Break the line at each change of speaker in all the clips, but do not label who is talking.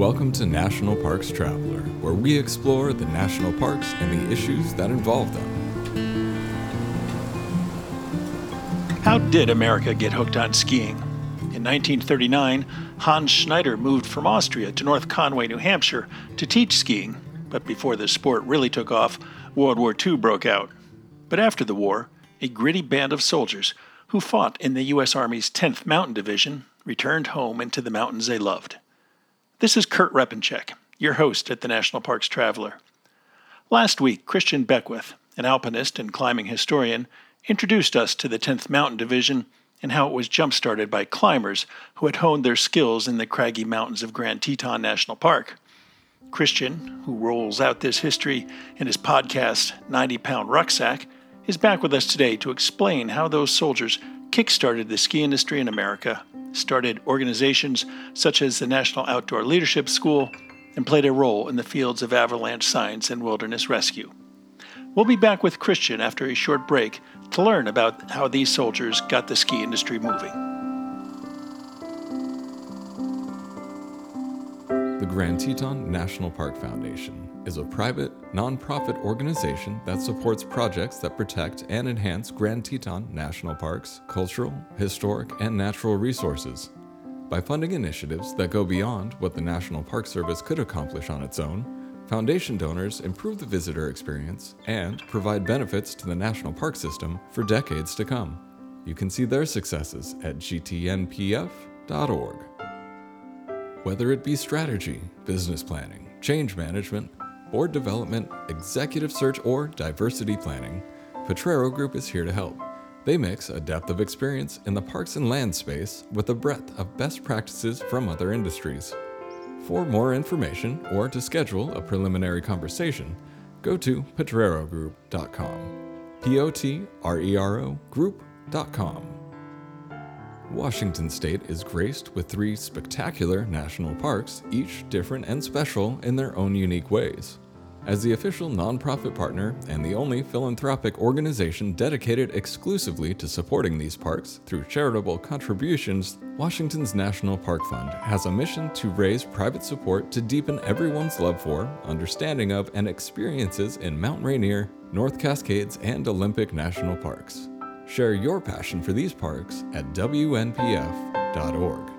Welcome to National Parks Traveler, where we explore the national parks and the issues that involve them.
How did America get hooked on skiing? In 1939, Hannes Schneider moved from Austria to North Conway, New Hampshire to teach skiing, but before the sport really took off, World War II broke out. But after the war, a gritty band of soldiers who fought in the U.S. Army's 10th Mountain Division returned home into the mountains they loved. This is Kurt Repanshek, your host at the National Parks Traveler. Last week, Christian Beckwith, an alpinist and climbing historian, introduced us to the 10th Mountain Division and how it was jump started by climbers who had honed their skills in the craggy mountains of Grand Teton National Park. Christian, who rolls out this history in his podcast 90 Pound Rucksack, is back with us today to explain how those soldiers kickstarted the ski industry in America started organizations such as the National Outdoor Leadership School, and played a role in the fields of avalanche science and wilderness rescue. We'll be back with Christian after a short break to learn about how these soldiers got the ski industry moving.
The Grand Teton National Park Foundation is a private, nonprofit organization that supports projects that protect and enhance Grand Teton National Park's cultural, historic, and natural resources. By funding initiatives that go beyond what the National Park Service could accomplish on its own, Foundation donors improve the visitor experience and provide benefits to the national park system for decades to come. You can see their successes at gtnpf.org. Whether it be strategy, business planning, change management, board development, executive search, or diversity planning, Potrero Group is here to help. They mix a depth of experience in the parks and land space with a breadth of best practices from other industries. For more information or to schedule a preliminary conversation, go to potrerogroup.com. P O T R E R O group.com. Washington State is graced with three spectacular national parks, each different and special in their own unique ways. As the official nonprofit partner and the only philanthropic organization dedicated exclusively to supporting these parks through charitable contributions, Washington's National Park Fund has a mission to raise private support to deepen everyone's love for, understanding of, and experiences in Mount Rainier, North Cascades, and Olympic National Parks. Share your passion for these parks at WNPF.org.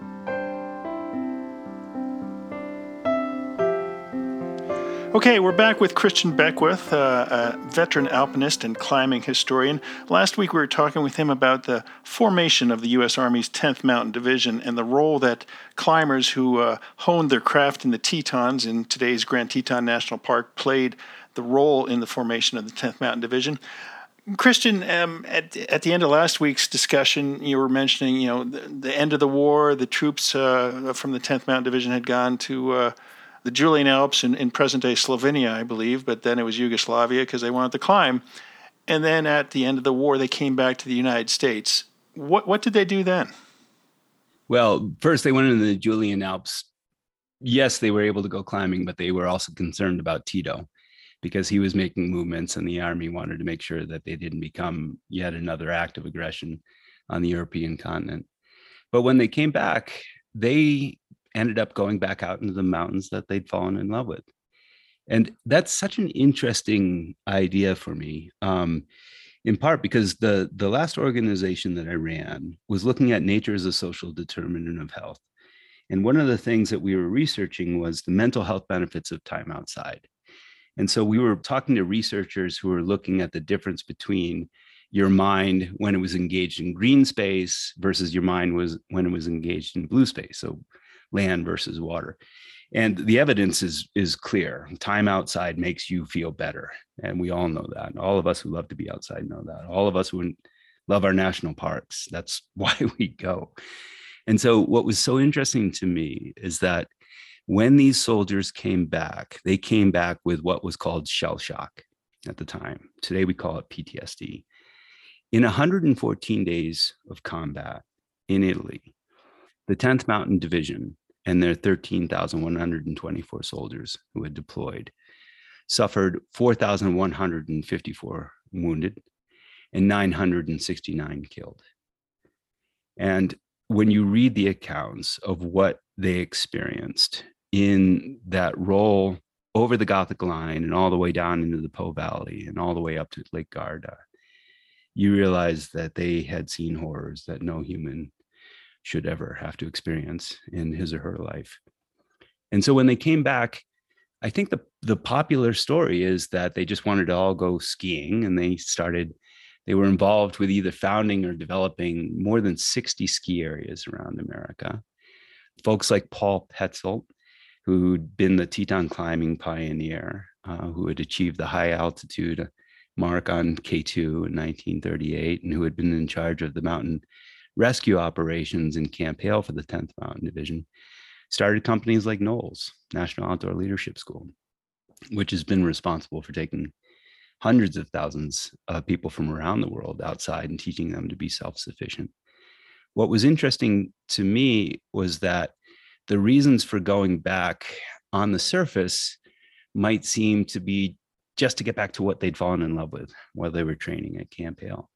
Okay, we're back with Christian Beckwith, uh, a veteran alpinist and climbing historian. Last week we were talking with him about the formation of the U.S. Army's 10th Mountain Division and the role that climbers who uh, honed their craft in the Tetons in today's Grand Teton National Park played the role in the formation of the 10th Mountain Division. Christian, um, at, at the end of last week's discussion, you were mentioning, you know, the, the end of the war, the troops uh, from the 10th Mountain Division had gone to uh, the Julian Alps in, in present day Slovenia, I believe, but then it was Yugoslavia because they wanted to climb. And then at the end of the war, they came back to the United States. What, what did they do then?
Well, first they went into the Julian Alps. Yes, they were able to go climbing, but they were also concerned about Tito because he was making movements and the army wanted to make sure that they didn't become yet another act of aggression on the European continent. But when they came back, they ended up going back out into the mountains that they'd fallen in love with. And that's such an interesting idea for me. Um, in part because the the last organization that I ran was looking at nature as a social determinant of health. And one of the things that we were researching was the mental health benefits of time outside. And so we were talking to researchers who were looking at the difference between your mind when it was engaged in green space versus your mind was when it was engaged in blue space. So land versus water. And the evidence is is clear. Time outside makes you feel better. And we all know that. All of us who love to be outside know that. All of us who love our national parks, that's why we go. And so what was so interesting to me is that when these soldiers came back, they came back with what was called shell shock at the time. Today we call it PTSD. In 114 days of combat in Italy, the 10th Mountain Division and their 13,124 soldiers who had deployed suffered 4,154 wounded and 969 killed. And when you read the accounts of what they experienced in that role over the Gothic line and all the way down into the Po Valley and all the way up to Lake Garda, you realize that they had seen horrors that no human should ever have to experience in his or her life. And so when they came back, I think the the popular story is that they just wanted to all go skiing and they started they were involved with either founding or developing more than 60 ski areas around America. Folks like Paul Petzoldt, who'd been the Teton climbing pioneer, uh, who had achieved the high altitude mark on K2 in 1938, and who had been in charge of the mountain rescue operations in Camp Hale for the 10th Mountain Division, started companies like NOLS National Outdoor Leadership School, which has been responsible for taking hundreds of thousands of people from around the world outside and teaching them to be self sufficient. What was interesting to me was that the reasons for going back on the surface might seem to be just to get back to what they'd fallen in love with while they were training at Camp Hale.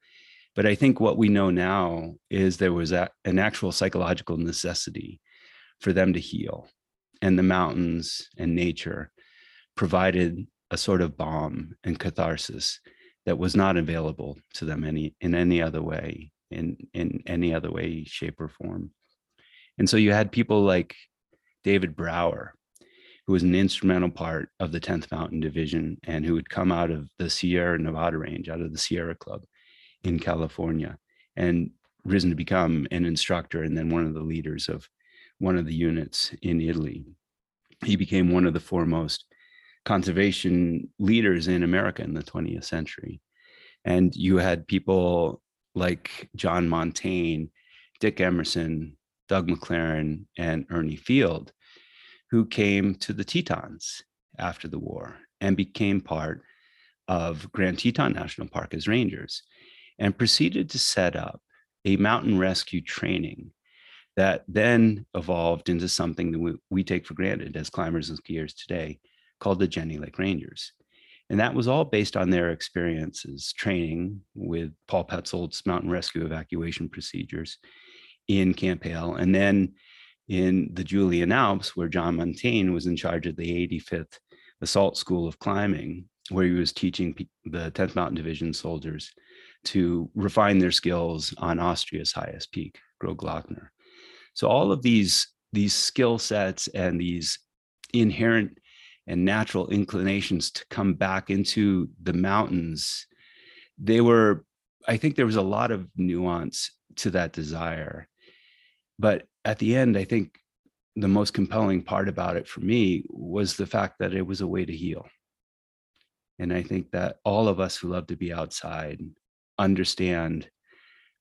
But I think what we know now is there was a, an actual psychological necessity for them to heal. And the mountains and nature provided a sort of balm and catharsis that was not available to them any in any other way, in in any other way, shape, or form. And so you had people like David Brower, who was an instrumental part of the 10th Mountain Division and who had come out of the Sierra Nevada range, out of the Sierra Club in California, and risen to become an instructor and then one of the leaders of one of the units in Italy. He became one of the foremost conservation leaders in America in the 20th century. And you had people like John Montagne, Dick Emerson, Doug McLaren, and Ernie Field, who came to the Tetons after the war and became part of Grand Teton National Park as rangers and proceeded to set up a mountain rescue training that then evolved into something that we, we take for granted as climbers and skiers today called the Jenny Lake Rangers. And that was all based on their experiences training with Paul Petzoldt's mountain rescue evacuation procedures in Camp Hale. And then in the Julian Alps, where John Montagne was in charge of the 85th Assault School of Climbing, where he was teaching the 10th Mountain Division soldiers to refine their skills on Austria's highest peak, Großglockner. So all of these these skill sets and these inherent and natural inclinations to come back into the mountains, they were, I think there was a lot of nuance to that desire. But at the end, I think the most compelling part about it for me was the fact that it was a way to heal. And I think that all of us who love to be outside understand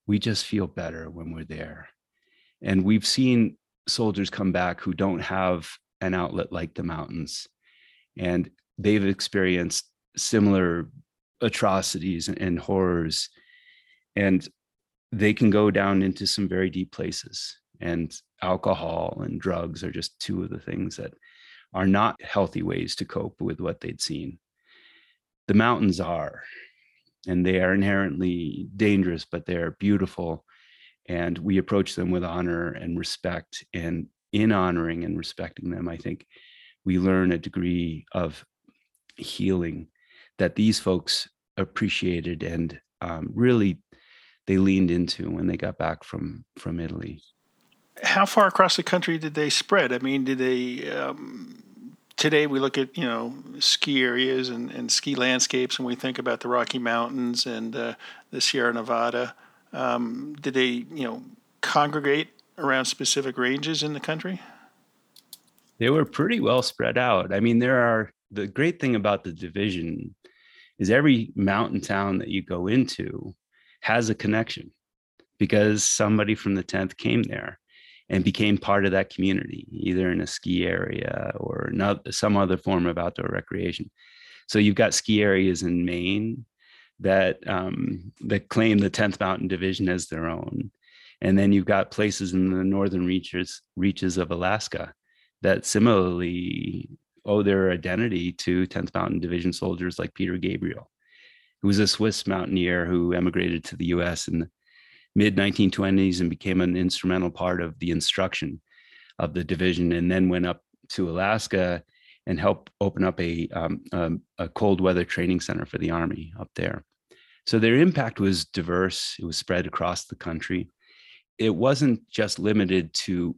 we just feel better when we're there. And we've seen soldiers come back who don't have an outlet like the mountains. And they've experienced similar atrocities and horrors. And they can go down into some very deep places. And alcohol and drugs are just two of the things that are not healthy ways to cope with what they'd seen. The mountains are and they are inherently dangerous, but they're beautiful. And we approach them with honor and respect. And in honoring and respecting them, I think we learn a degree of healing that these folks appreciated and um, really they leaned into when they got back from from Italy.
How far across the country did they spread? I mean, did they um, today we look at you know ski areas and, and ski landscapes and we think about the Rocky Mountains and uh, the Sierra Nevada. Um, did they you know congregate around specific ranges in the country?
They were pretty well spread out. I mean, there are the great thing about the division is every mountain town that you go into has a connection because somebody from the 10th came there and became part of that community, either in a ski area or not, some other form of outdoor recreation. So you've got ski areas in Maine that um, that claim the 10th Mountain Division as their own, and then you've got places in the northern reaches reaches of Alaska that similarly owe their identity to 10th Mountain Division soldiers like Peter Gabriel, who was a Swiss mountaineer who emigrated to the U.S. in mid 1920s and became an instrumental part of the instruction of the division and then went up to Alaska and helped open up a, um, um, a cold weather training center for the Army up there. So their impact was diverse, it was spread across the country. It wasn't just limited to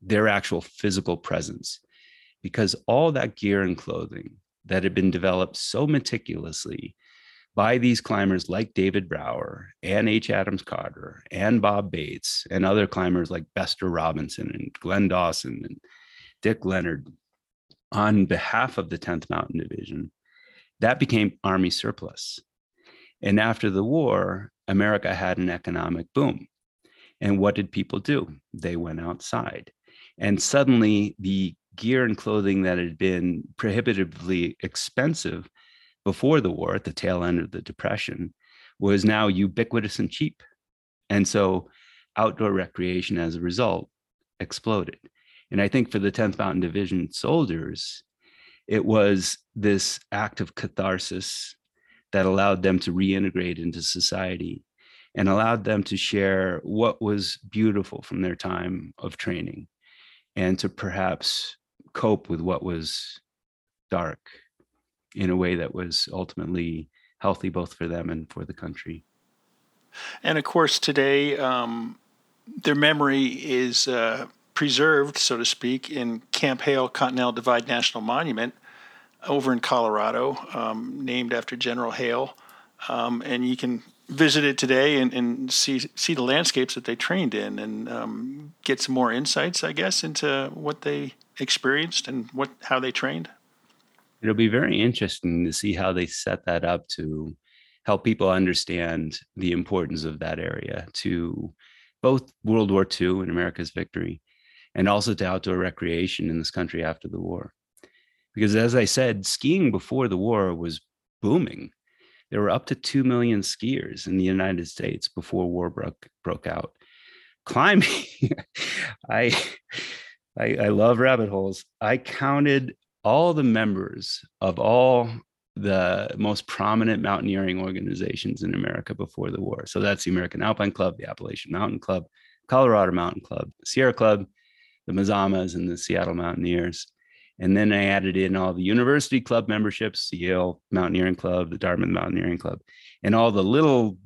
their actual physical presence, because all that gear and clothing that had been developed so meticulously by these climbers like David Brower and H. Adams Carter and Bob Bates and other climbers like Bestor Robinson and Glenn Dawson and Dick Leonard on behalf of the 10th Mountain Division, that became Army surplus. And after the war, America had an economic boom. And what did people do? They went outside. And suddenly, the gear and clothing that had been prohibitively expensive before the war, at the tail end of the Depression, was now ubiquitous and cheap. And so outdoor recreation as a result exploded. And I think for the 10th Mountain Division soldiers, it was this act of catharsis that allowed them to reintegrate into society and allowed them to share what was beautiful from their time of training and to perhaps cope with what was dark in a way that was ultimately healthy both for them and for the country.
And of course, today um, their memory is uh, preserved, so to speak, in Camp Hale Continental Divide National Monument over in Colorado, um, named after General Hale. Um, and you can visit it today and, and, see see the landscapes that they trained in and um, get some more insights, I guess, into what they experienced and what how they trained
it'll be very interesting to see how they set that up to help people understand the importance of that area to both World War II and America's victory, and also to outdoor recreation in this country after the war. Because as I said, skiing before the war was booming. There were up to 2 million skiers in the United States before war broke, broke out. Climbing, I, I, I love rabbit holes. I counted all the members of all the most prominent mountaineering organizations in America before the war. So that's the American Alpine Club, the Appalachian Mountain Club, Colorado Mountain Club, Sierra Club, the Mazamas, and the Seattle Mountaineers. And then I added in all the university club memberships, the Yale Mountaineering Club, the Dartmouth Mountaineering Club, and all the little,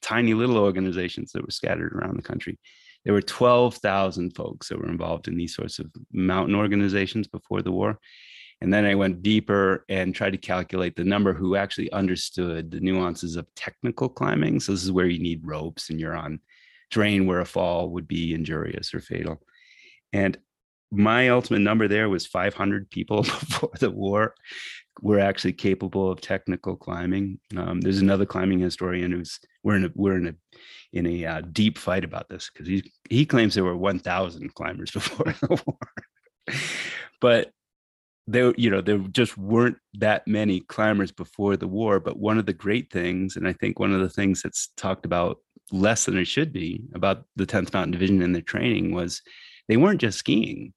tiny little organizations that were scattered around the country. There were 12,000 folks that were involved in these sorts of mountain organizations before the war. And then I went deeper and tried to calculate the number who actually understood the nuances of technical climbing. So this is where you need ropes and you're on terrain where a fall would be injurious or fatal. And my ultimate number there was 500 people before the war were actually capable of technical climbing. Um, there's another climbing historian who's we're in a we're in a in a uh, deep fight about this because he he claims there were 1,000 climbers before the war. but there you know there just weren't that many climbers before the war but one of the great things and i think one of the things that's talked about less than it should be about the 10th mountain division and their training was they weren't just skiing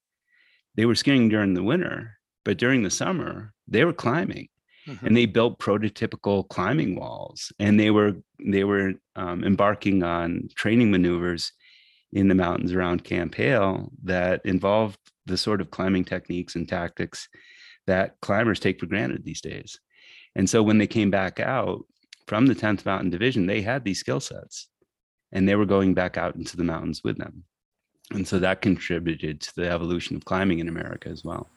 they were skiing during the winter but during the summer they were climbing mm-hmm. and they built prototypical climbing walls and they were they were um, embarking on training maneuvers in the mountains around camp hale that involved the sort of climbing techniques and tactics that climbers take for granted these days. And so when they came back out from the 10th Mountain Division, they had these skill sets and they were going back out into the mountains with them. And so that contributed to the evolution of climbing in America as well.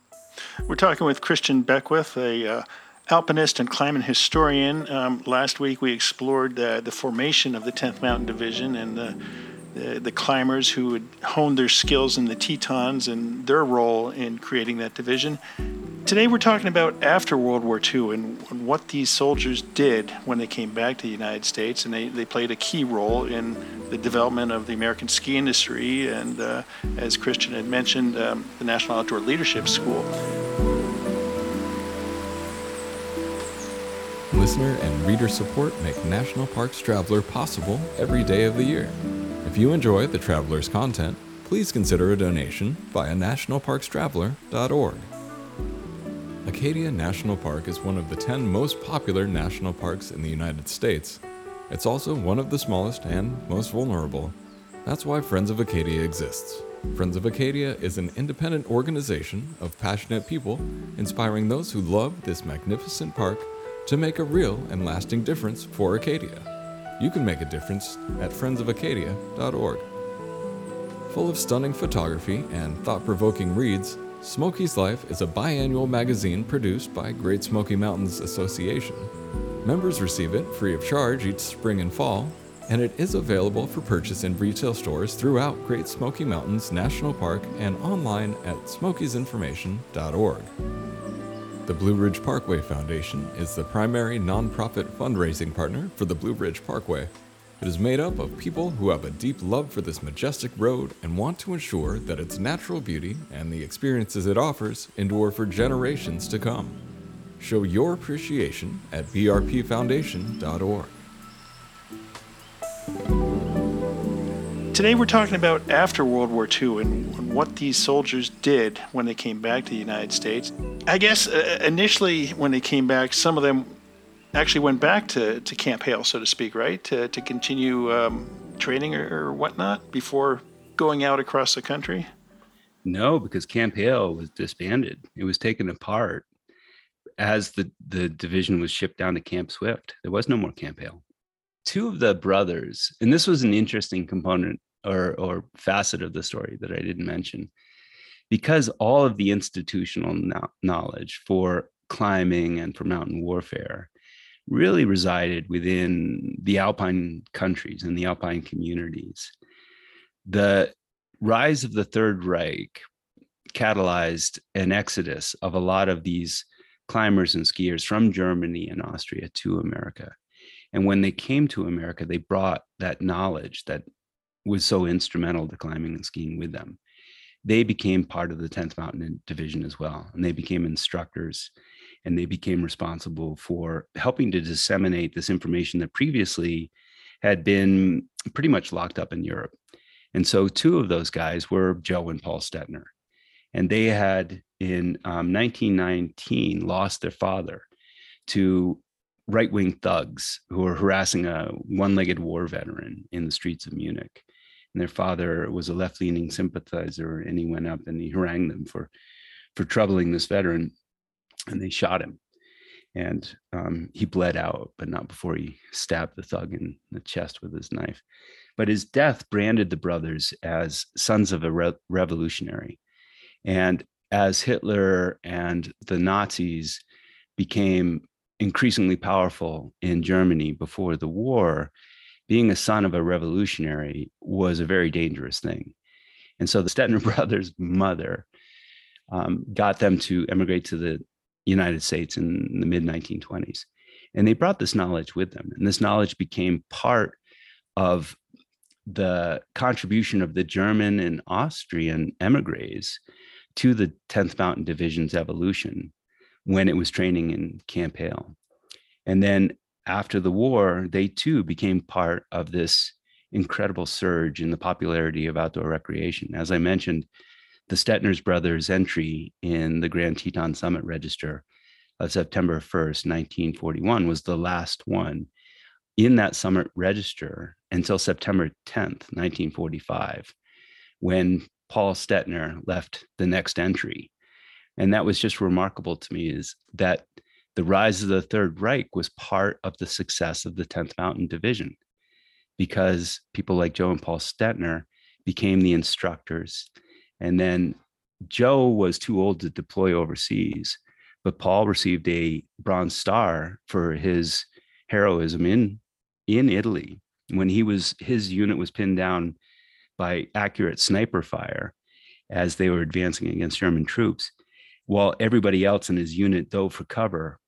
We're talking with Christian Beckwith, a uh, alpinist and climbing historian. Um, last week we explored uh, the formation of the 10th Mountain Division and the the, climbers who had honed their skills in the Tetons and their role in creating that division. Today we're talking about after World War II and, and, what these soldiers did when they came back to the United States, and they, they played a key role in the development of the American ski industry and, uh, as Christian had mentioned, um, the National Outdoor Leadership School.
Listener and reader support make National Parks Traveler possible every day of the year. If you enjoy the Traveler's content, please consider a donation via nationalparkstraveler.org. Acadia National Park is one of the 10 most popular national parks in the United States. It's also one of the smallest and most vulnerable. That's why Friends of Acadia exists. Friends of Acadia is an independent organization of passionate people inspiring those who love this magnificent park to make a real and lasting difference for Acadia. You can make a difference at friendsofacadia.org. Full of stunning photography and thought provoking reads, Smokies Life is a biannual magazine produced by Great Smoky Mountains Association. Members receive it free of charge each spring and fall and it is available for purchase in retail stores throughout Great Smoky Mountains National Park and online at smokiesinformation.org. The Blue Ridge Parkway Foundation is the primary nonprofit fundraising partner for the Blue Ridge Parkway. It is made up of people who have a deep love for this majestic road and want to ensure that its natural beauty and the experiences it offers endure for generations to come. Show your appreciation at brpfoundation.org.
Today we're talking about after World War II and, what these soldiers did when they came back to the United States. I guess uh, initially when they came back, some of them actually went back to, to Camp Hale, so to speak, right? To, to continue um, training or, or whatnot before going out across the country?
No, because Camp Hale was disbanded. It was taken apart as the, the division was shipped down to Camp Swift. There was no more Camp Hale two of the brothers, and this was an interesting component or, or facet of the story that I didn't mention, because all of the institutional no- knowledge for climbing and for mountain warfare really resided within the alpine countries and the alpine communities. The rise of the Third Reich catalyzed an exodus of a lot of these climbers and skiers from Germany and Austria to America. And when they came to America, they brought that knowledge that was so instrumental to climbing and skiing with them. They became part of the 10th Mountain Division as well. And they became instructors and they became responsible for helping to disseminate this information that previously had been pretty much locked up in Europe. And so two of those guys were Joe and Paul Stettner. And they had in um, 1919 lost their father to right wing thugs who were harassing a one legged war veteran in the streets of Munich. And their father was a left leaning sympathizer, and he went up and he harangued them for, for troubling this veteran, and they shot him. And um, he bled out, but not before he stabbed the thug in the chest with his knife. But his death branded the brothers as sons of a re- revolutionary. And as Hitler and the Nazis became increasingly powerful in Germany before the war, being a son of a revolutionary was a very dangerous thing. And so the Stettner brothers' mother um, got them to emigrate to the United States in the mid 1920s. And they brought this knowledge with them. And this knowledge became part of the contribution of the German and Austrian emigres to the 10th Mountain Division's evolution when it was training in Camp Hale. And then after the war, they too became part of this incredible surge in the popularity of outdoor recreation. As I mentioned, the Stettner's brothers' entry in the Grand Teton Summit Register of September 1st, 1941, was the last one in that summit register until September 10th, 1945, when Paul Stettner left the next entry and that was just remarkable to me is that the rise of the third reich was part of the success of the 10th mountain division because people like joe and paul stettner became the instructors. And then joe was too old to deploy overseas but paul received a bronze star for his heroism in in italy when he was his unit was pinned down by accurate sniper fire as they were advancing against german troops while everybody else in his unit dove for cover,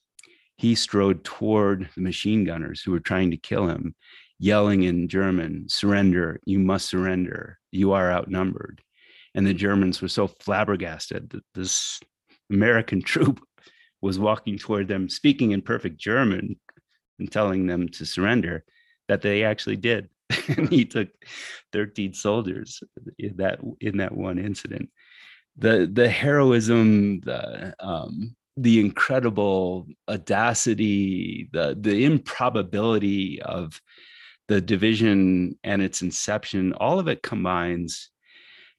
he strode toward the machine gunners who were trying to kill him, yelling in German, Surrender, you must surrender, you are outnumbered. And the Germans were so flabbergasted that this American troop was walking toward them, speaking in perfect German and telling them to surrender, that they actually did. and he took 13 soldiers in that in that one incident the the heroism, the um, the incredible audacity, the the improbability of the division and its inception, all of it combines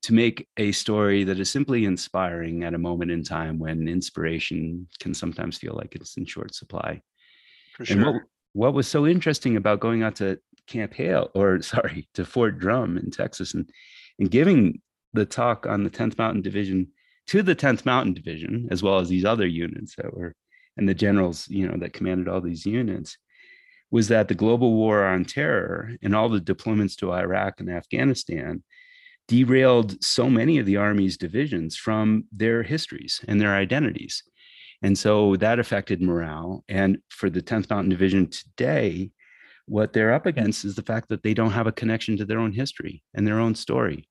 to make a story that is simply inspiring at a moment in time when inspiration can sometimes feel like it's in short supply.
For
And what,
sure.
what was so interesting about going out to Camp Hale, or sorry, to Fort Drum in Texas and, and giving the talk on the 10th Mountain Division to the 10th Mountain Division, as well as these other units that were, and the generals, you know, that commanded all these units, was that the global war on terror and all the deployments to Iraq and Afghanistan derailed so many of the Army's divisions from their histories and their identities. And so that affected morale. And for the 10th Mountain Division today, what they're up against is the fact that they don't have a connection to their own history and their own story.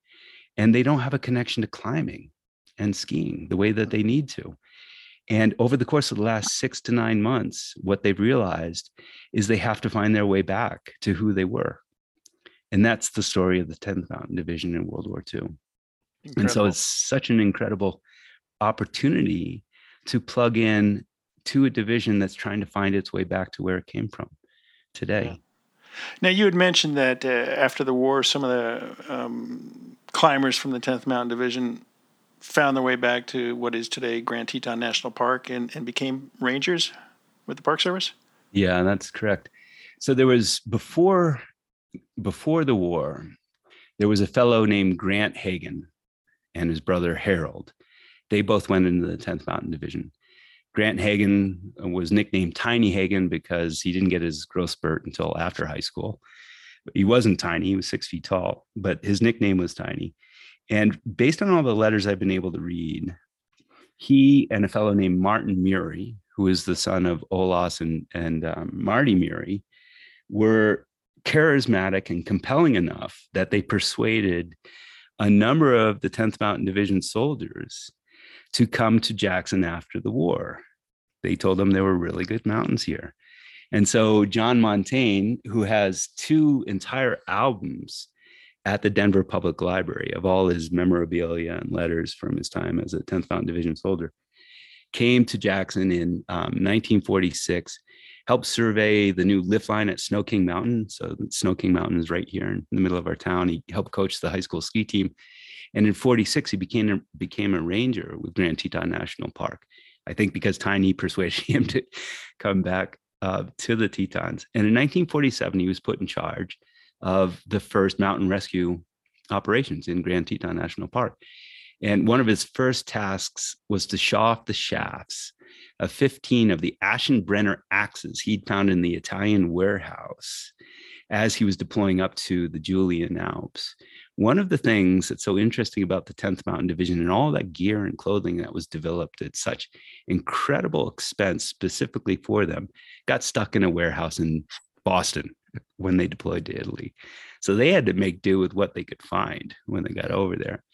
And they don't have a connection to climbing and skiing the way that they need to. And over the course of the last six to nine months, what they've realized is they have to find their way back to who they were. And that's the story of the 10th Mountain Division in World War II. And so it's such an incredible opportunity to plug in to a division that's trying to find its way back to where it came from today.
Now, you had mentioned that uh, after the war, some of the um, climbers from the 10th Mountain Division found their way back to what is today Grand Teton National Park and, and became rangers with the Park Service.
Yeah, that's correct. So there was before before the war, there was a fellow named Grant Hagen and his brother Harold. They both went into the 10th Mountain Division. Grant Hagen was nicknamed Tiny Hagen because he didn't get his growth spurt until after high school. He wasn't tiny, he was six feet tall, but his nickname was Tiny. And based on all the letters I've been able to read, he and a fellow named Martin Murie, who is the son of Olaus and, and um, Mardy Murie, were charismatic and compelling enough that they persuaded a number of the 10th Mountain Division soldiers to come to Jackson after the war. They told them there were really good mountains here. And so John Montagne, who has two entire albums at the Denver Public Library of all his memorabilia and letters from his time as a 10th Mountain Division soldier, came to Jackson in um, 1946, helped survey the new lift line at Snow King Mountain. So Snow King Mountain is right here in the middle of our town. He helped coach the high school ski team. And in 46, he became a, became a ranger with Grand Teton National Park. I think because Tiny persuaded him to come back uh, to the Tetons. And in 1947, he was put in charge of the first mountain rescue operations in Grand Teton National Park. And one of his first tasks was to shaw off the shafts of 15 of the Aschenbrenner axes he'd found in the Italian warehouse as he was deploying up to the Julian Alps. One of the things that's so interesting about the 10th Mountain Division and all that gear and clothing that was developed at such incredible expense specifically for them got stuck in a warehouse in Boston when they deployed to Italy. So they had to make do with what they could find when they got over there.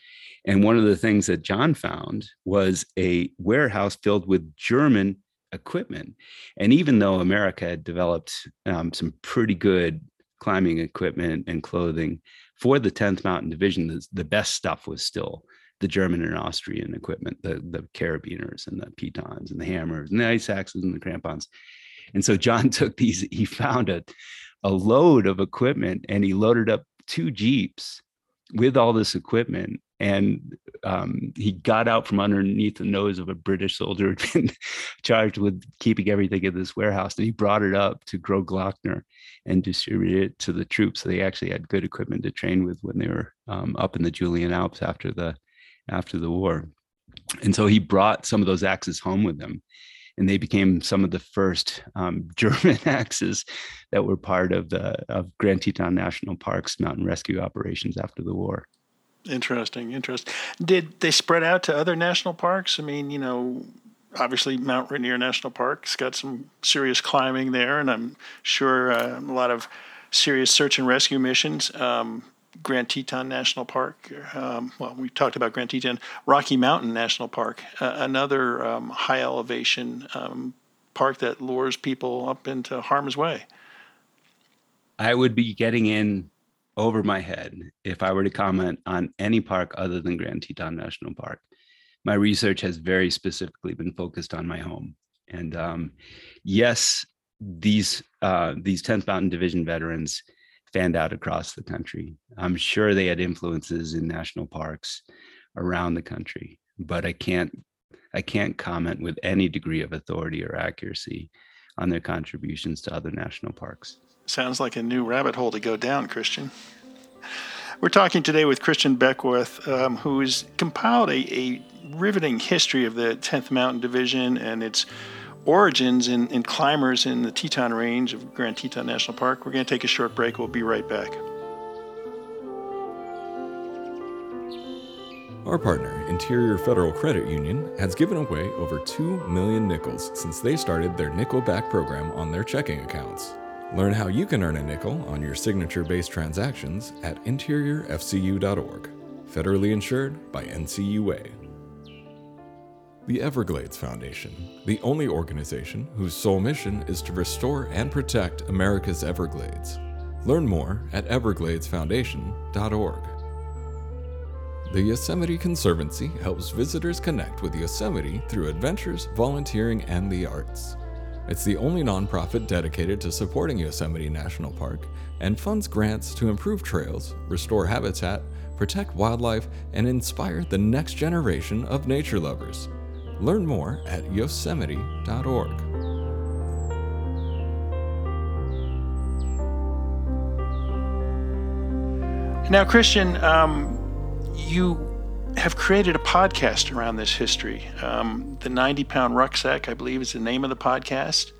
And one of the things that John found was a warehouse filled with German equipment. And even though America had developed um, some pretty good climbing equipment and clothing for the 10th Mountain Division, the, the best stuff was still the German and Austrian equipment, the, the carabiners and the pitons and the hammers and the ice axes and the crampons. And so John took these, he found a, a load of equipment and he loaded up two Jeeps with all this equipment and um, he got out from underneath the nose of a British soldier who'd been charged with keeping everything in this warehouse, and he brought it up to Großglockner and distributed it to the troops. So they actually had good equipment to train with when they were um, up in the Julian Alps after the after the war. And so he brought some of those axes home with him, and they became some of the first um, German axes that were part of the of Grand Teton National Park's mountain rescue operations after the war.
Interesting, interesting. Did they spread out to other national parks? I mean, you know, obviously Mount Rainier National Park's got some serious climbing there, and I'm sure uh, a lot of serious search and rescue missions. Um, Grand Teton National Park. Um, well, we talked about Grand Teton, Rocky Mountain National Park, uh, another um, high elevation um, park that lures people up into harm's way.
I would be getting in over my head if I were to comment on any park other than Grand Teton National Park. My research has very specifically been focused on my home, and um, yes, these uh, these 10th Mountain Division veterans fanned out across the country. I'm sure they had influences in national parks around the country, but I can't I can't comment with any degree of authority or accuracy on their contributions to other national parks.
Sounds like a new rabbit hole to go down, Christian. We're talking today with Christian Beckwith, um, who's compiled a, a, riveting history of the 10th Mountain Division and its origins in, in climbers in the Teton Range of Grand Teton National Park. We're going to take a short break. We'll be right back.
Our partner, Interior Federal Credit Union, has given away over 2 million nickels since they started their nickel back program on their checking accounts. Learn how you can earn a nickel on your signature based transactions at interiorfcu.org. Federally insured by NCUA. The Everglades Foundation, the only organization whose sole mission is to restore and protect America's Everglades. Learn more at evergladesfoundation.org. The Yosemite Conservancy helps visitors connect with Yosemite through adventures, volunteering, and the arts. It's the only nonprofit dedicated to supporting Yosemite National Park and funds grants to improve trails, restore habitat, protect wildlife, and inspire the next generation of nature lovers. Learn more at yosemite.org.
Now, Christian, um, you have created a podcast around this history. Um, the 90 pound rucksack, I believe, is the name of the podcast.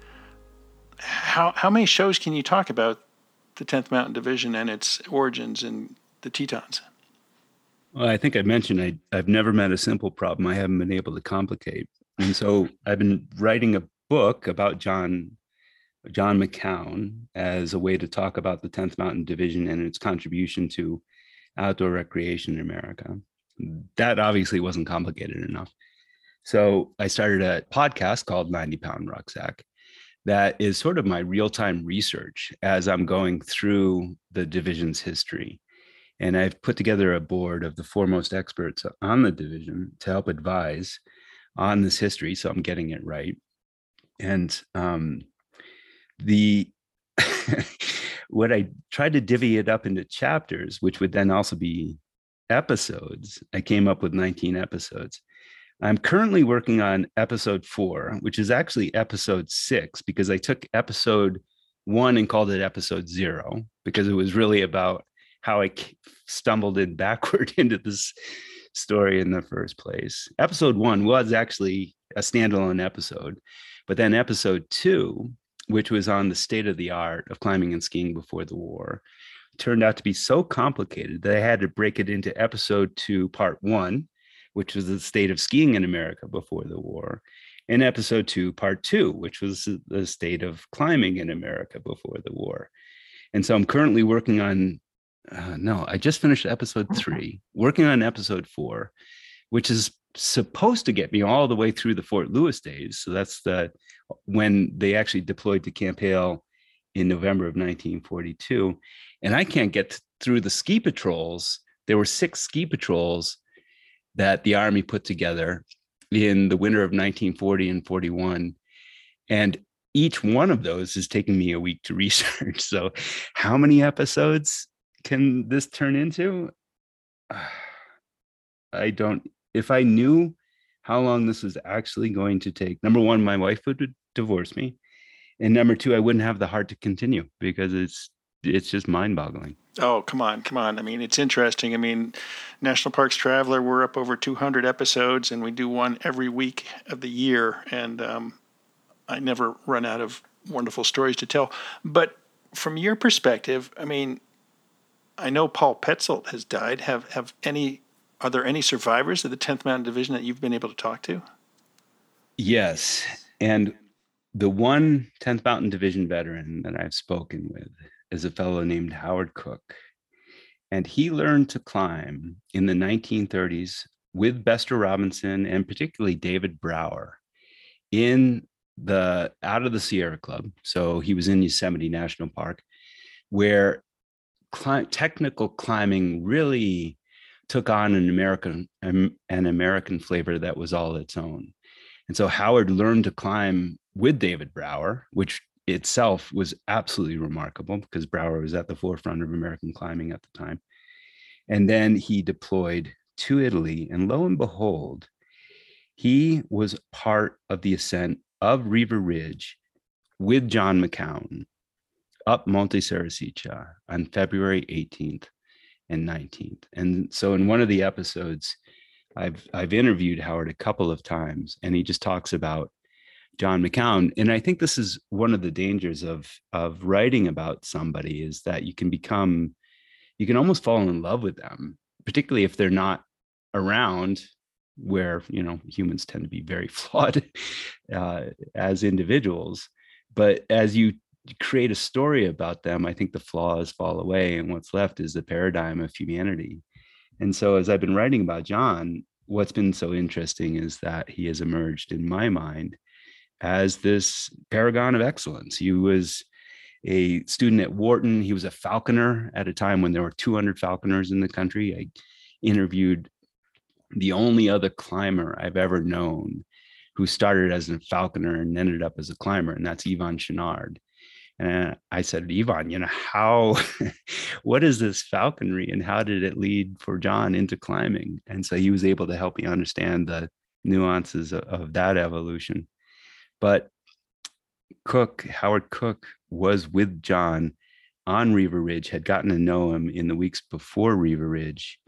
How, how many shows can you talk about the 10th Mountain Division and its origins in the Tetons?
Well, I think I mentioned I, I've never met a simple problem I haven't been able to complicate. And so I've been writing a book about John John McCown as a way to talk about the 10th Mountain Division and its contribution to outdoor recreation in America. That obviously wasn't complicated enough. So I started a podcast called 90 Pound Rucksack that is sort of my real time research as I'm going through the division's history. And I've put together a board of the foremost experts on the division to help advise on this history. So I'm getting it right. And um, the what I tried to divvy it up into chapters, which would then also be episodes. I came up with 19 episodes. I'm currently working on episode four, which is actually episode six, because I took episode one and called it episode zero, because it was really about how I stumbled in backward into this story in the first place. Episode one was actually a standalone episode, but then episode two which was on the state of the art of climbing and skiing before the war, turned out to be so complicated that I had to break it into episode two, part one, which was the state of skiing in America before the war, and episode two, part two, which was the state of climbing in America before the war. And so I'm currently working on, uh, no, I just finished episode three, working on episode four, which is supposed to get me all the way through the Fort Lewis days. So that's the when they actually deployed to Camp Hale in November of 1942. And I can't get through the ski patrols. There were six ski patrols that the Army put together in the winter of 1940 and 41. And each one of those is taking me a week to research. So, how many episodes can this turn into? I don't, if I knew how long this was actually going to take. Number one, my wife would divorce me. And number two, I wouldn't have the heart to continue because it's it's just mind-boggling.
Oh, come on, come on. I mean, it's interesting. I mean, National Parks Traveler, we're up over 200 episodes, and we do one every week of the year. And um, I never run out of wonderful stories to tell. But from your perspective, I mean, I know Paul Petzoldt has died. Have have any are there any survivors of the 10th Mountain Division that you've been able to talk to?
Yes. And the one 10th Mountain Division veteran that I've spoken with is a fellow named Howard Cook. And he learned to climb in the 1930s with Bestor Robinson and particularly David Brower in the out of the Sierra Club. So he was in Yosemite National Park, where cli- technical climbing really took on an American um, an American flavor that was all its own. And so Howard learned to climb with David Brower, which itself was absolutely remarkable because Brower was at the forefront of American climbing at the time. And then he deployed to Italy, and lo and behold, he was part of the ascent of Riva Ridge with John McCown up Monte Serrasiccia on February 18th and 19th. And so in one of the episodes, I've I've interviewed Howard a couple of times, and he just talks about John McCown. And I think this is one of the dangers of of writing about somebody is that you can become, you can almost fall in love with them, particularly if they're not around where you know humans tend to be very flawed uh, as individuals but as you create a story about them i think the flaws fall away and what's left is the paradigm of humanity. And so as i've been writing about john what's been so interesting is that he has emerged in my mind as this paragon of excellence. He was a student at wharton. He was a falconer at a time when there were 200 falconers in the country. I interviewed the only other climber I've ever known who started as a falconer and ended up as a climber, and that's Yvon Chouinard. And I said, Yvon, you know, how, what is this falconry and how did it lead for John into climbing? And so he was able to help me understand the nuances of, of that evolution. But Cook, Howard Cook, was with John on Riva Ridge, had gotten to know him in the weeks before Riva Ridge.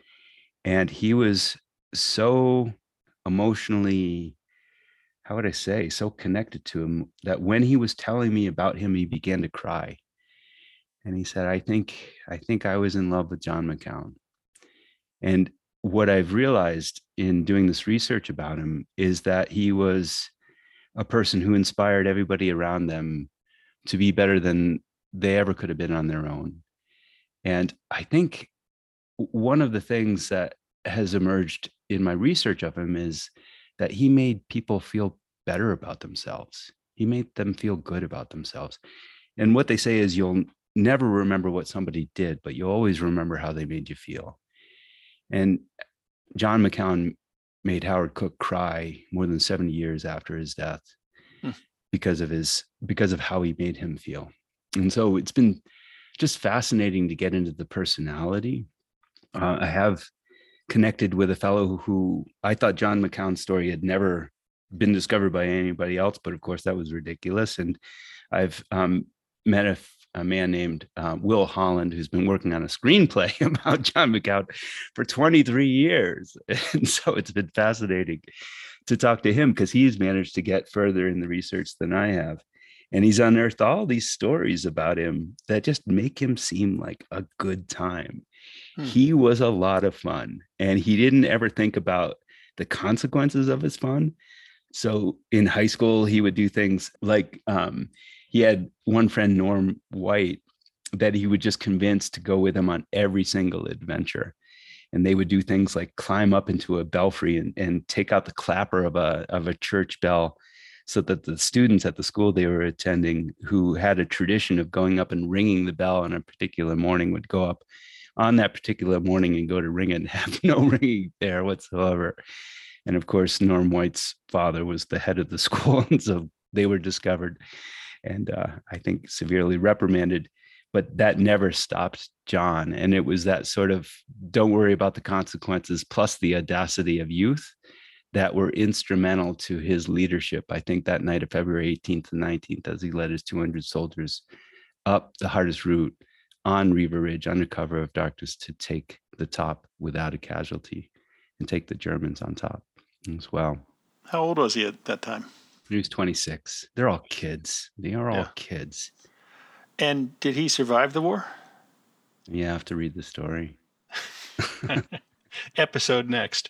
And he was so emotionally how would I say, so connected to him that when he was telling me about him, he began to cry. And he said, I think, I think I was in love with John McCown. And what I've realized in doing this research about him is that he was a person who inspired everybody around them to be better than they ever could have been on their own. And I think one of the things that has emerged in my research of him is that he made people feel better about themselves. He made them feel good about themselves. And what they say is you'll never remember what somebody did, but you'll always remember how they made you feel. And John McCown made Howard Cook cry more than 70 years after his death hmm. because of his because of how he made him feel. And so it's been just fascinating to get into the personality. Uh, I have connected with a fellow who I thought John McCown's story had never been discovered by anybody else, but of course that was ridiculous. And I've um, met a, man named uh, Will Holland who's been working on a screenplay about John McCown for 23 years, and so it's been fascinating to talk to him because he's managed to get further in the research than I have. And he's unearthed all these stories about him that just make him seem like a good time Hmm. He was a lot of fun and he didn't ever think about the consequences of his fun. So in high school, he would do things like um, he had one friend, Norm White, that he would just convince to go with him on every single adventure. And they would do things like climb up into a belfry and, and take out the clapper of a, of a church bell so that the students at the school they were attending who had a tradition of going up and ringing the bell on a particular morning would go up on that particular morning and go to ring it and have no ringing there whatsoever. And of course, Norm White's father was the head of the school. And so they were discovered and uh, I think severely reprimanded. But that never stopped John. And it was that sort of don't worry about the consequences plus the audacity of youth that were instrumental to his leadership. I think that night of February 18th and 19th, as he led his 200 soldiers up the hardest route on Riva Ridge under cover of darkness to take the top without a casualty and take the Germans on top as well.
How old was he at that time?
He was 26. They're all kids. They are all yeah. kids.
And did he survive the war?
You have to read the story.
Episode next.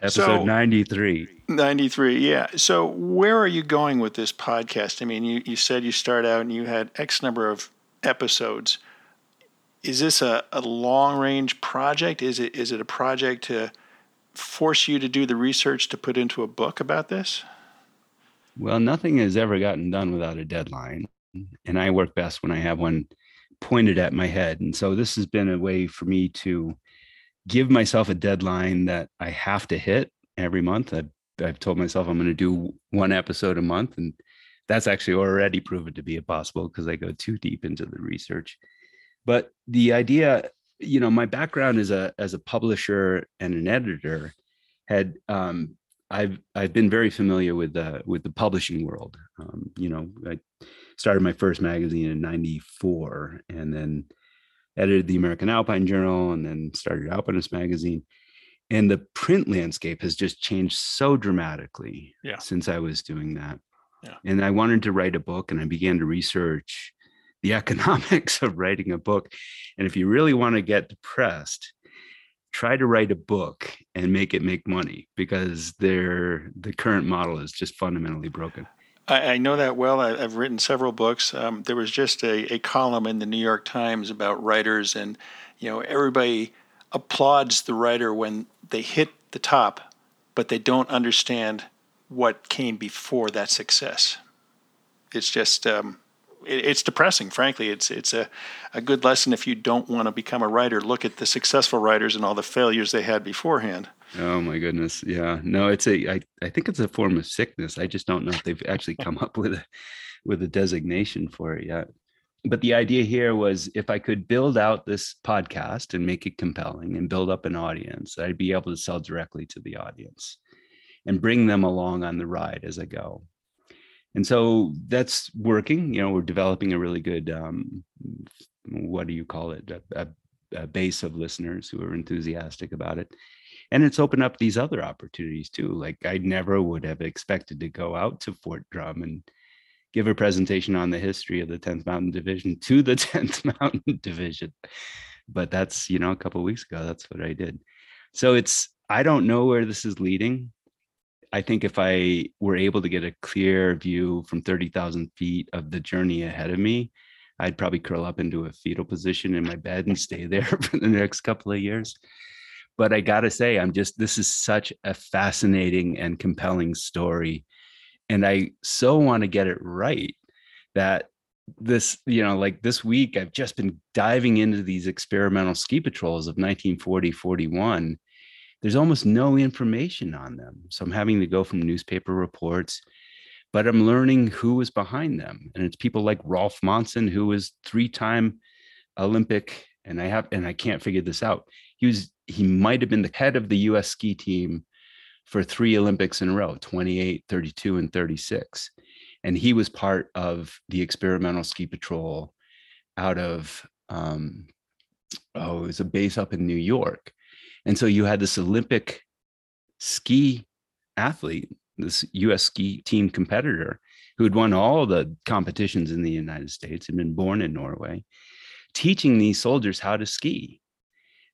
Episode so, 93.
93, yeah. So, where are you going with this podcast? I mean, you, you said you start out and you had X number of episodes is this a, a long range project? Is it is it a project to force you to do the research to put into a book about this?
Well, nothing has ever gotten done without a deadline. And I work best when I have one pointed at my head. And so this has been a way for me to give myself a deadline that I have to hit every month. I've, I've told myself I'm going to do one episode a month. And that's actually already proven to be impossible because I go too deep into the research. But the idea, you know, my background as a as a publisher and an editor had um, I've I've been very familiar with the with the publishing world. Um, you know, I started my first magazine in '94, and then edited the American Alpine Journal, and then started Alpinist magazine. And the print landscape has just changed so dramatically
yeah.
since I was doing that.
Yeah.
And I wanted to write a book, and I began to research the economics of writing a book. And if you really want to get depressed, try to write a book and make it make money because their the current model is just fundamentally broken.
I, I know that well. I, have written several books. Um, there was just a, a column in the New York Times about writers, and you know everybody applauds the writer when they hit the top, but they don't understand what came before that success. It's just um, it, it's depressing. Frankly, it's it's a a good lesson if you don't want to become a writer. Look at the successful writers and all the failures they had beforehand.
Oh my goodness. Yeah. No, it's a I, I think it's a form of sickness. I just don't know if they've actually come up with a with a designation for it yet. But the idea here was if I could build out this podcast and make it compelling and build up an audience, I'd be able to sell directly to the audience and bring them along on the ride as I go. And so that's working. You know, we're developing a really good um, what do you call it? A, a, a base of listeners who are enthusiastic about it and it's opened up these other opportunities too like i never would have expected to go out to fort drum and give a presentation on the history of the 10th mountain division to the 10th mountain division but that's you know a couple weeks ago that's what i did so it's i don't know where this is leading i think if i were able to get a clear view from 30000 feet of the journey ahead of me i'd probably curl up into a fetal position in my bed and stay there for the next couple of years but I got to say, I'm just, this is such a fascinating and compelling story. And I so want to get it right that this, you know, like this week, I've just been diving into these experimental ski patrols of 1940, 41. There's almost no information on them. So I'm having to go from newspaper reports, but I'm learning who is behind them. And it's people like Rolf Monsen, who was three time Olympic and I have and I can't figure this out. He was he might have been the head of the US ski team for three Olympics in a row 28, 32, and 36. And he was part of the experimental ski patrol out of, um, oh, it was a base up in New York. And so you had this Olympic ski athlete, this US ski team competitor who had won all the competitions in the United States and been born in Norway, teaching these soldiers how to ski.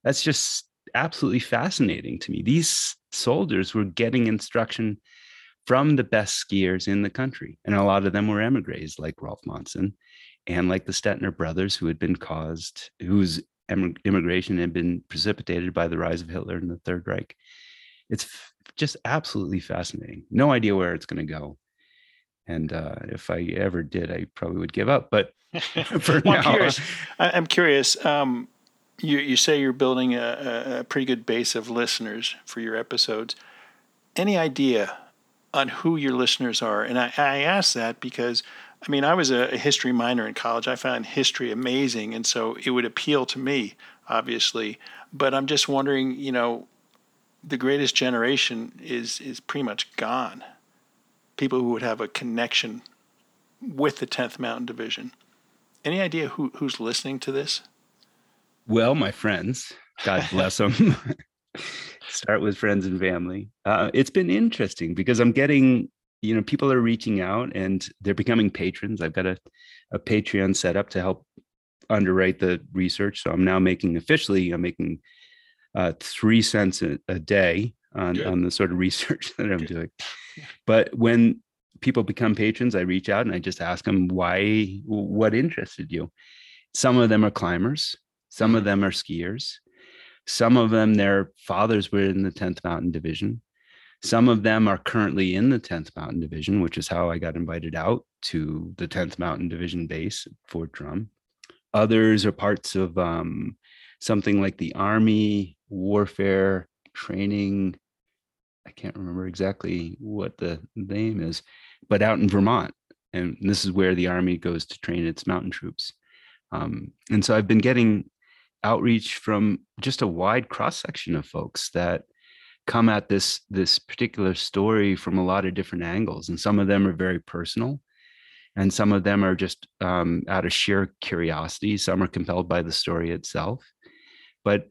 That's just absolutely fascinating to me. These soldiers were getting instruction from the best skiers in the country. And a lot of them were emigres like Rolf Monsen and like the Stettner brothers who had been caused, whose immigration had been precipitated by the rise of Hitler and the Third Reich. It's just absolutely fascinating. No idea where it's going to go. And uh, if I ever did, I probably would give up. But for
well,
now,
I'm curious. I'm curious. Um, you you say you're building a, a pretty good base of listeners for your episodes. Any idea on who your listeners are? And I, I ask that because I mean I was a, history minor in college. I found history amazing, and so it would appeal to me, obviously. But I'm just wondering, you know, the greatest generation is is pretty much gone. People who would have a connection with the 10th Mountain Division. Any idea who, who's listening to this?
Well, my friends, God bless them. Start with friends and family. Uh, it's been interesting because I'm getting, you know, people are reaching out and they're becoming patrons. I've got a, a Patreon set up to help underwrite the research. So I'm now making officially, I'm making uh, three cents a, a day on, on the sort of research that I'm Good. doing. But when people become patrons, I reach out and I just ask them why, what interested you. Some of them are climbers. Some of mm-hmm. them are skiers. Some of them, their fathers were in the 10th Mountain Division. Some of them are currently in the 10th Mountain Division, which is how I got invited out to the 10th Mountain Division base at Fort Drum. Others are parts of um, something like the Army Warfare Training. I can't remember exactly what the name is, but out in Vermont. and this is where the army goes to train its mountain troops. Um, and so I've been getting outreach from just a wide cross section of folks that come at this this particular story from a lot of different angles, and some of them are very personal, and some of them are just um, out of sheer curiosity. Some are compelled by the story itself, but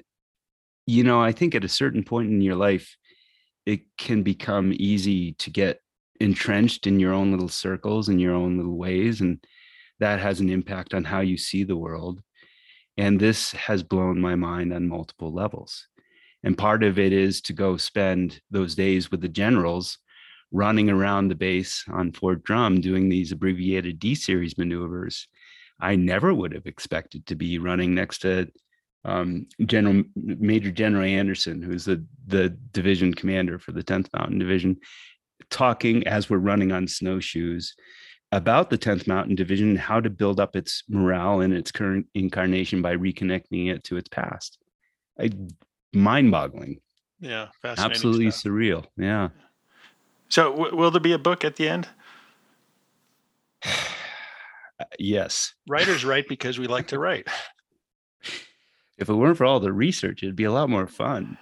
you know, I think at a certain point in your life, it can become easy to get entrenched in your own little circles and your own little ways and that has an impact on how you see the world. And this has blown my mind on multiple levels and part of it is to go spend those days with the generals running around the base on fort drum doing these abbreviated d series maneuvers i never would have expected to be running next to um, general major general anderson who's the the division commander for the 10th mountain division talking as we're running on snowshoes about the 10th Mountain Division and how to build up its morale in its current incarnation by reconnecting it to its past. Mind boggling.
Yeah,
absolutely stuff. surreal. Yeah.
So, w- will there be a book at the end?
Uh, yes.
Writers write because we like to write.
If it weren't for all the research, it'd be a lot more fun.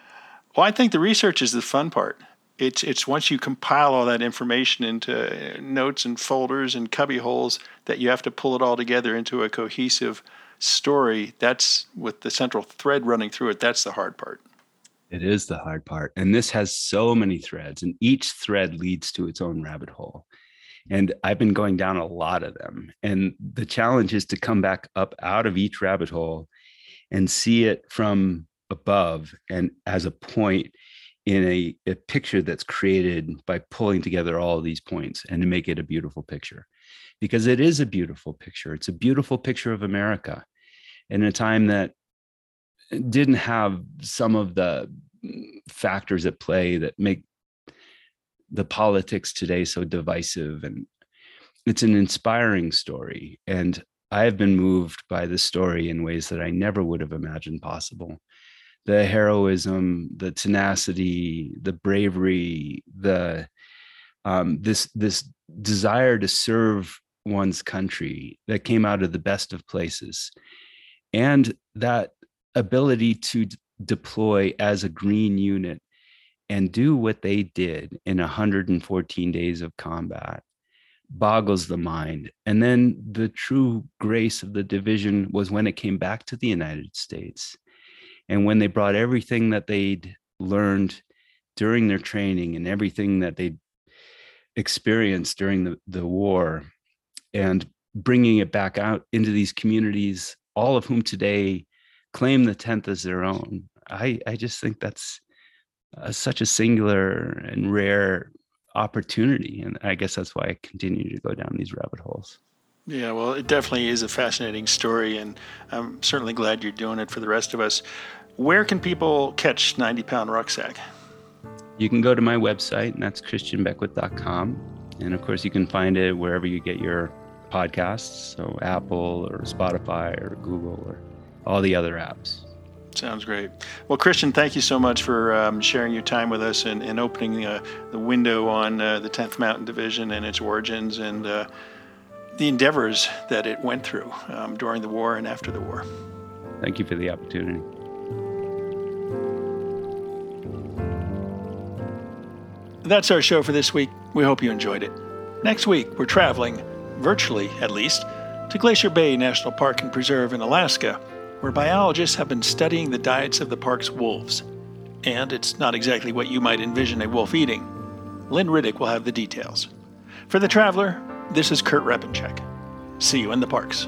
Well, I think the research is the fun part it's it's once you compile all that information into uh, notes and folders and cubby holes that you have to pull it all together into a cohesive story that's with the central thread running through it that's the hard part.
It is the hard part and this has so many threads and each thread leads to its own rabbit hole. And i've been going down a lot of them and the challenge is to come back up out of each rabbit hole and see it from above and as a point in a, a picture that's created by pulling together all these points and to make it a beautiful picture because it is a beautiful picture. It's a beautiful picture of america in a time that didn't have some of the factors at play that make the politics today so divisive. And it's an inspiring story. And i have been moved by the story in ways that i never would have imagined possible. The heroism, the tenacity, the bravery, the um, this this desire to serve one's country that came out of the best of places, and that ability to d- deploy as a green unit and do what they did in 114 days of combat boggles the mind. And then the true grace of the division was when it came back to the United States and when they brought everything that they'd learned during their training and everything that they'd experienced during the, the war and bringing it back out into these communities, all of whom today claim the 10th as their own. I, I just think that's uh, such a singular and rare opportunity. And I guess that's why I continue to go down these rabbit holes.
Yeah, well, it definitely is a fascinating story, and I'm certainly glad you're doing it for the rest of us. Where can people catch 90 Pound Rucksack?
You can go to my website, and that's christianbeckwith.com. And of course, you can find it wherever you get your podcasts, so Apple or Spotify or Google or all the other apps.
Sounds great. Well, Christian, thank you so much for um, sharing your time with us and, and opening uh, the window on uh, the 10th Mountain Division and its origins and uh, the endeavors that it went through um, during the war and after the war.
Thank you for the opportunity.
That's our show for this week. We hope you enjoyed it. Next week, we're traveling, virtually at least, to Glacier Bay National Park and Preserve in Alaska, where biologists have been studying the diets of the park's wolves. And it's not exactly what you might envision a wolf eating. Lynn Riddick will have the details. For the traveler, this is Kurt Repanshek. See you in the parks.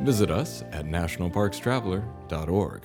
Visit us at nationalparkstraveler.org.